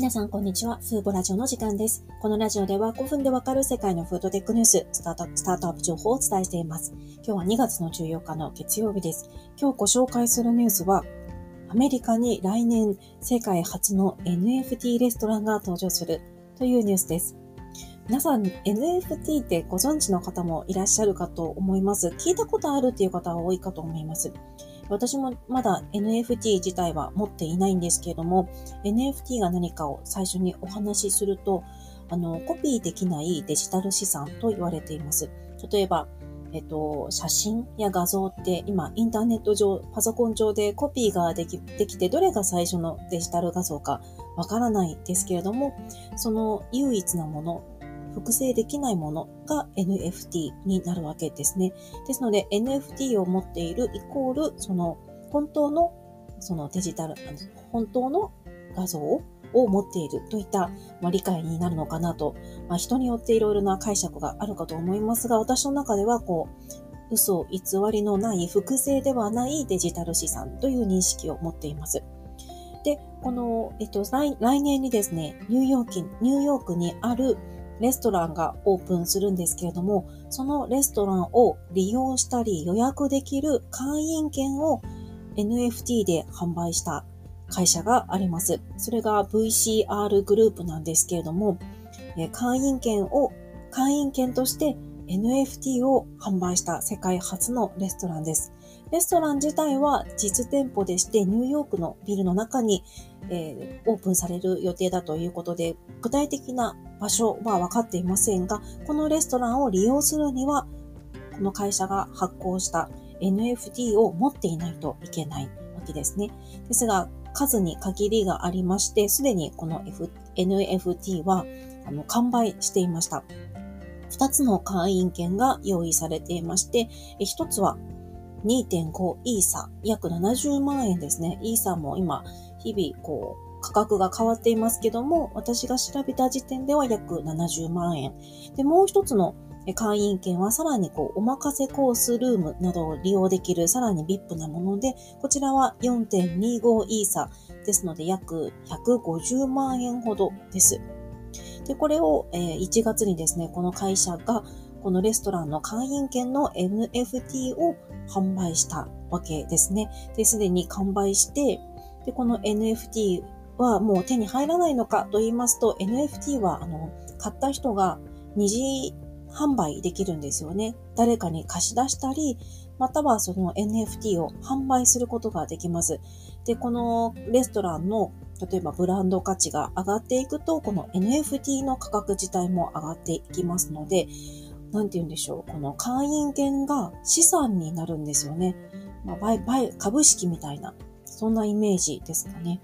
皆さん、こんにちは。フーボラジオの時間です。このラジオでは5分でわかる世界のフードテックニュース、スタートスタートアップ情報をお伝えしています。今日は2月の14日の月曜日です。今日ご紹介するニュースは、アメリカに来年世界初の NFT レストランが登場するというニュースです。皆さん、NFT ってご存知の方もいらっしゃるかと思います。聞いたことあるっていう方は多いかと思います。私もまだ NFT 自体は持っていないんですけれども、NFT が何かを最初にお話しすると、あの、コピーできないデジタル資産と言われています。例えば、えっと、写真や画像って今インターネット上、パソコン上でコピーができできて、どれが最初のデジタル画像かわからないですけれども、その唯一なもの、複製できないものが NFT になるわけですね。ですので NFT を持っているイコール、その本当のそのデジタル、本当の画像を持っているといった、まあ、理解になるのかなと、まあ、人によっていろいろな解釈があるかと思いますが、私の中ではこう、嘘、偽りのない複製ではないデジタル資産という認識を持っています。で、この、えっと、来年にですね、ニューヨーク、ニューヨークにあるレストランがオープンするんですけれども、そのレストランを利用したり予約できる会員券を NFT で販売した会社があります。それが VCR グループなんですけれども、会員券を、会員券として NFT を販売した世界初のレストランです。レストラン自体は実店舗でしてニューヨークのビルの中に、えー、オープンされる予定だということで、具体的な場所は分かっていませんが、このレストランを利用するには、この会社が発行した NFT を持っていないといけないわけですね。ですが、数に限りがありまして、すでにこの、F、NFT はあの完売していました。2つの会員権が用意されていまして、1つは2.5イーサ、約70万円ですね。イーサも今、日々、こう、価格が変わっていますけども、私が調べた時点では約70万円。で、もう一つの会員券はさらにこう、お任せコースルームなどを利用できるさらに VIP なもので、こちらは4.25イーサですので約150万円ほどです。で、これを、え1月にですね、この会社がこのレストランの会員券の NFT を販売したわけですね。で、すでに完売して、で、この NFT はもう手に入らないのかと言いますと、NFT は、あの、買った人が二次販売できるんですよね。誰かに貸し出したり、またはその NFT を販売することができます。で、このレストランの例えばブランド価値が上がっていくと、この NFT の価格自体も上がっていきますので、なんて言うんでしょう、この会員権が資産になるんですよね。まあ、バイバイ株式みたいな、そんなイメージですかね。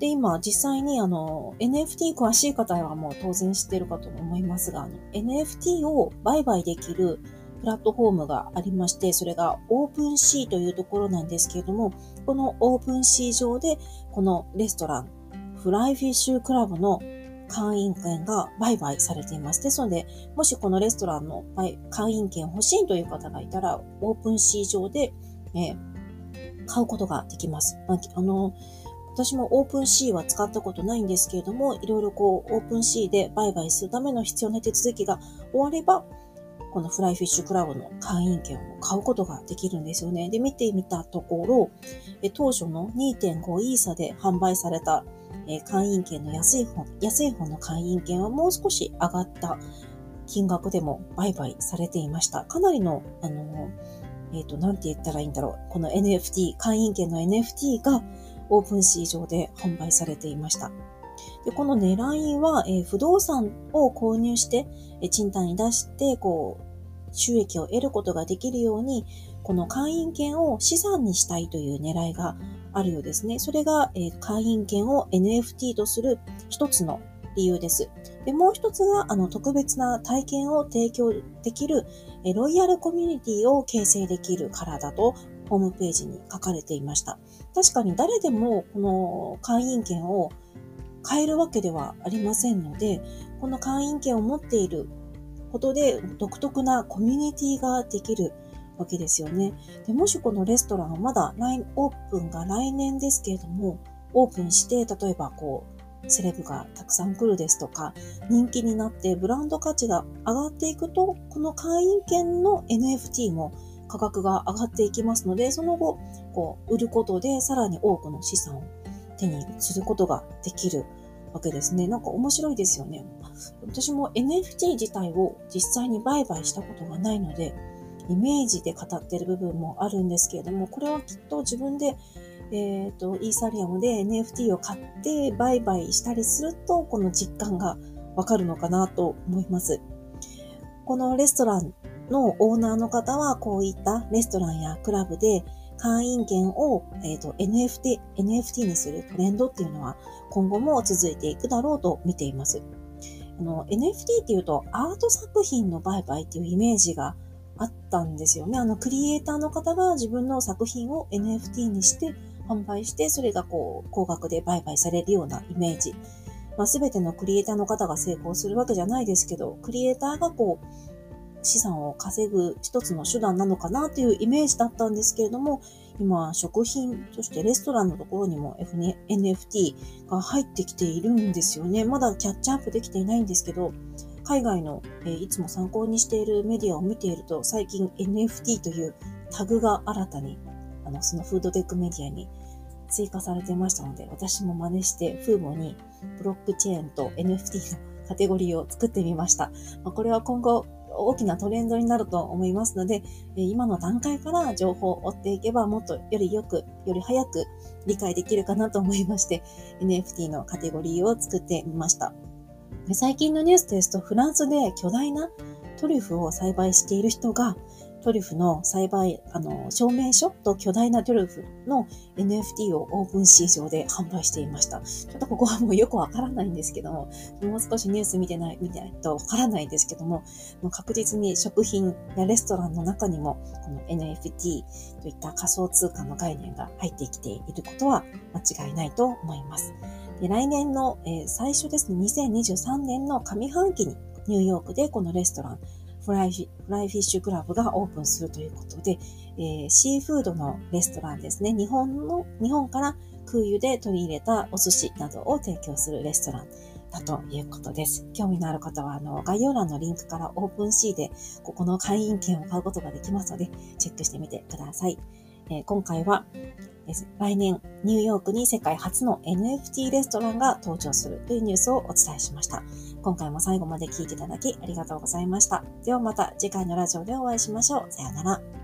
で、今、実際にあの、NFT 詳しい方はもう当然知ってるかと思いますが、あの、NFT を売買できるプラットフォームがありまして、それが OpenC というところなんですけれども、この OpenC 上で、このレストラン、フライフィッシュクラブの会員権が売買されています。ですので、もしこのレストランの会員権欲しいという方がいたら、 OpenSea上で、えー、買うことができます。あの、私も OpenSeaは使ったことないんですけれども、いろいろこう、 OpenSeaで売買するための必要な手続きが終われば、このフライフィッシュクラブの会員権を買うことができるんですよね。で、見てみたところ、え当初の2.5イーサで販売されたえ会員権の安い方、安い方の会員権はもう少し上がった金額でも売買されていました。かなりの、あの、えっ、ー、と、なんて言ったらいいんだろう。この NFT、会員権の NFT がオープン市場で販売されていました。で、この狙いは、えー、不動産を購入して、えー、賃貸に出して、こう、収益を得ることができるように、この会員権を資産にしたいという狙いがあるようですね。それが、えー、会員権を NFT とする一つの理由です。で、もう一つが、あの、特別な体験を提供できる、えロイヤルコミュニティを形成できるからだと、ホームページに書かれていました。確かに誰でも、この会員権を変えるわけではありませんので、この会員権を持っていることで独特なコミュニティができるわけですよね。でもしこのレストランはまだオープンが来年ですけれども、オープンして、例えばこう、セレブがたくさん来るですとか、人気になってブランド価値が上がっていくと、この会員権の NFT も価格が上がっていきますので、その後、こう、売ることでさらに多くの資産を手にすることができるわけですね。なんか面白いですよね。私も NFT 自体を実際に売買したことがないので、イメージで語ってる部分もあるんですけれども、これはきっと自分で、えっ、ー、と、イーサリアムで NFT を買って売買したりすると、この実感がわかるのかなと思います。このレストランのオーナーの方は、こういったレストランやクラブで会員権を、えーと、NFT、NFT にするトレンドっていうのは今後も続いていくだろうと見ています。あの、NFT っていうとアート作品の売買っていうイメージがあったんですよね。あの、クリエイターの方が自分の作品を NFT にして販売して、それがこう、高額で売買されるようなイメージ。まあ、全てのクリエイターの方が成功するわけじゃないですけど、クリエイターがこう、資産を稼ぐ一つの手段なのかなというイメージだったんですけれども、今、食品、そしてレストランのところにも NFT が入ってきているんですよね。まだキャッチアップできていないんですけど、海外の、えー、いつも参考にしているメディアを見ていると、最近 NFT というタグが新たに、あの、そのフードテックメディアに追加されてましたので、私も真似して、フーモにブロックチェーンと NFT のカテゴリーを作ってみました。まあ、これは今後、大きなトレンドになると思いますので、今の段階から情報を追っていけばもっとよりよく、より早く理解できるかなと思いまして、NFT のカテゴリーを作ってみました。最近のニュースですと、フランスで巨大なトリュフを栽培している人が、トリュフの栽培、あの、証明書と巨大なトリュフの NFT をオープンシー上で販売していました。ちょっとここはもうよくわからないんですけども、もう少しニュース見てない、見てないとわからないんですけども、もう確実に食品やレストランの中にも、この NFT といった仮想通貨の概念が入ってきていることは間違いないと思います。で来年の、えー、最初ですね、2023年の上半期にニューヨークでこのレストラン、フライフライフィッシュクラブがオープンするということで、えー、シーフードのレストランですね。日本の、日本から空輸で取り入れたお寿司などを提供するレストランだということです。興味のある方は、あの、概要欄のリンクから OpenSeaで、ここの会員券を買うことができますので、チェックしてみてください。え、今回は、来年、ニューヨークに世界初の NFT レストランが登場するというニュースをお伝えしました。今回も最後まで聴いていただきありがとうございました。ではまた次回のラジオでお会いしましょう。さようなら。